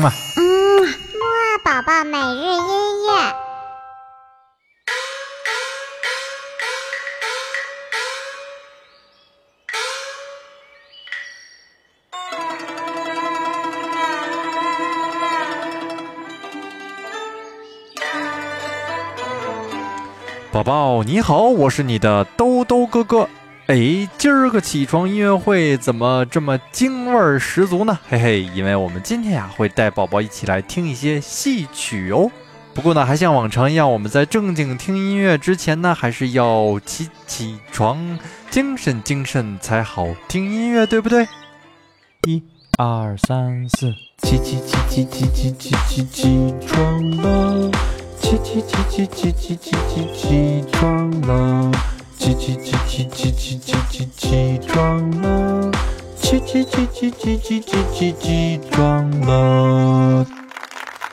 嘛。嗯，木二宝宝每日音乐。宝宝你好，我是你的兜兜哥哥。哎，今儿个起床音乐会怎么这么京味儿十足呢？嘿嘿，因为我们今天呀会带宝宝一起来听一些戏曲哦。不过呢，还像往常一样，我们在正经听音乐之前呢，还是要起起床，精神精神才好听音乐，对不对？一、二、三、四，起起起起起起起起起床了，起起起起起起起起起床了。起起起起起起起起起床了！起起起起起起起起起床了！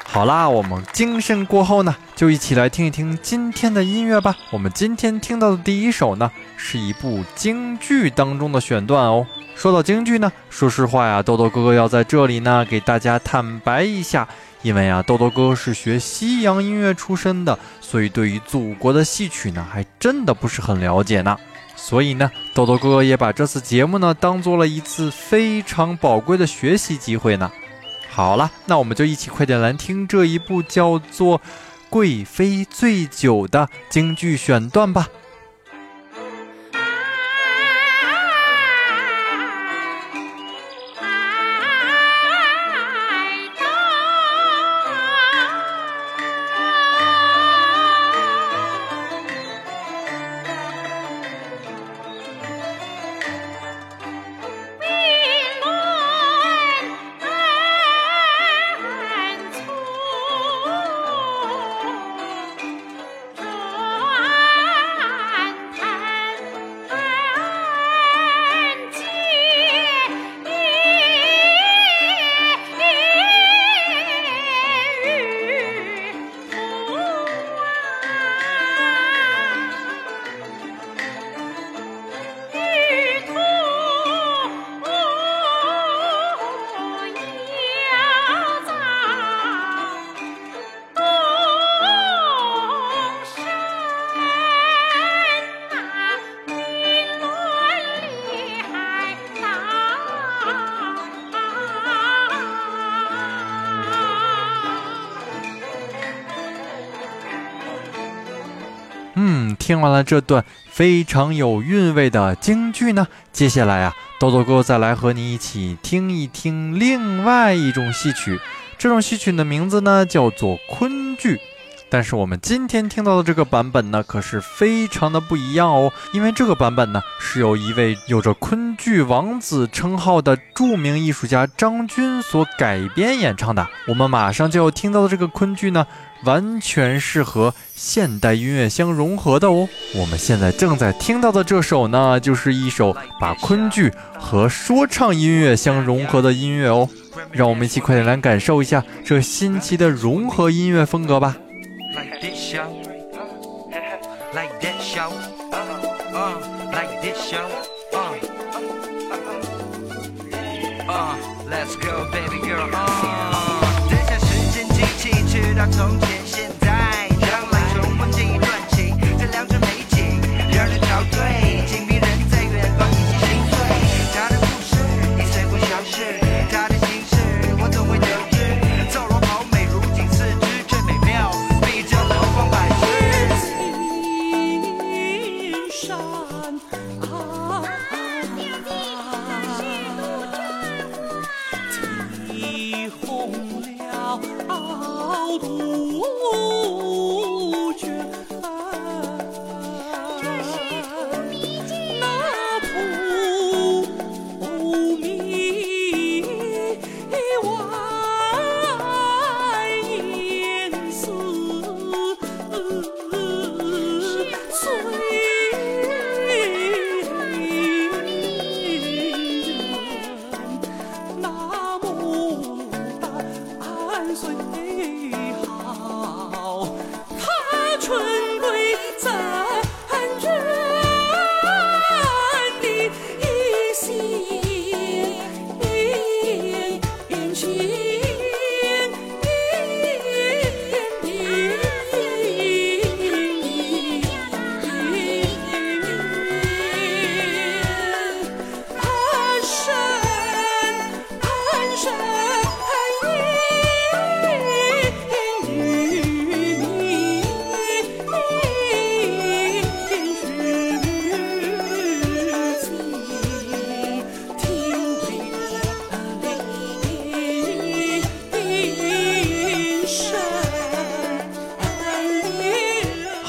好啦，我们精神过后呢，就一起来听一听今天的音乐吧。我们今天听到的第一首呢，是一部京剧当中的选段哦。说到京剧呢，说实话呀，豆豆哥哥要在这里呢，给大家坦白一下。因为啊，豆豆哥是学西洋音乐出身的，所以对于祖国的戏曲呢，还真的不是很了解呢。所以呢，豆豆哥也把这次节目呢，当做了一次非常宝贵的学习机会呢。好了，那我们就一起快点来听这一部叫做《贵妃醉酒》的京剧选段吧。嗯，听完了这段非常有韵味的京剧呢，接下来啊，豆豆哥再来和你一起听一听另外一种戏曲。这种戏曲的名字呢叫做昆剧，但是我们今天听到的这个版本呢，可是非常的不一样哦。因为这个版本呢，是由一位有着昆剧王子称号的著名艺术家张军所改编演唱的。我们马上就要听到的这个昆剧呢。完全是和现代音乐相融合的哦。我们现在正在听到的这首呢，就是一首把昆剧和说唱音乐相融合的音乐哦。让我们一起快点来感受一下这新奇的融合音乐风格吧。show. Like that show. Uh, uh, like this show. Uh. Uh, let's go, baby girl. Uh. 一红了杜鹃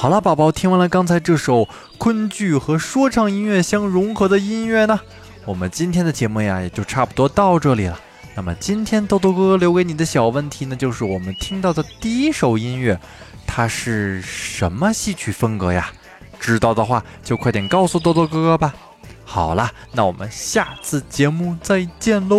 好了，宝宝，听完了刚才这首昆剧和说唱音乐相融合的音乐呢，我们今天的节目呀也就差不多到这里了。那么今天豆豆哥哥留给你的小问题呢，就是我们听到的第一首音乐，它是什么戏曲风格呀？知道的话就快点告诉豆豆哥哥吧。好了，那我们下次节目再见喽。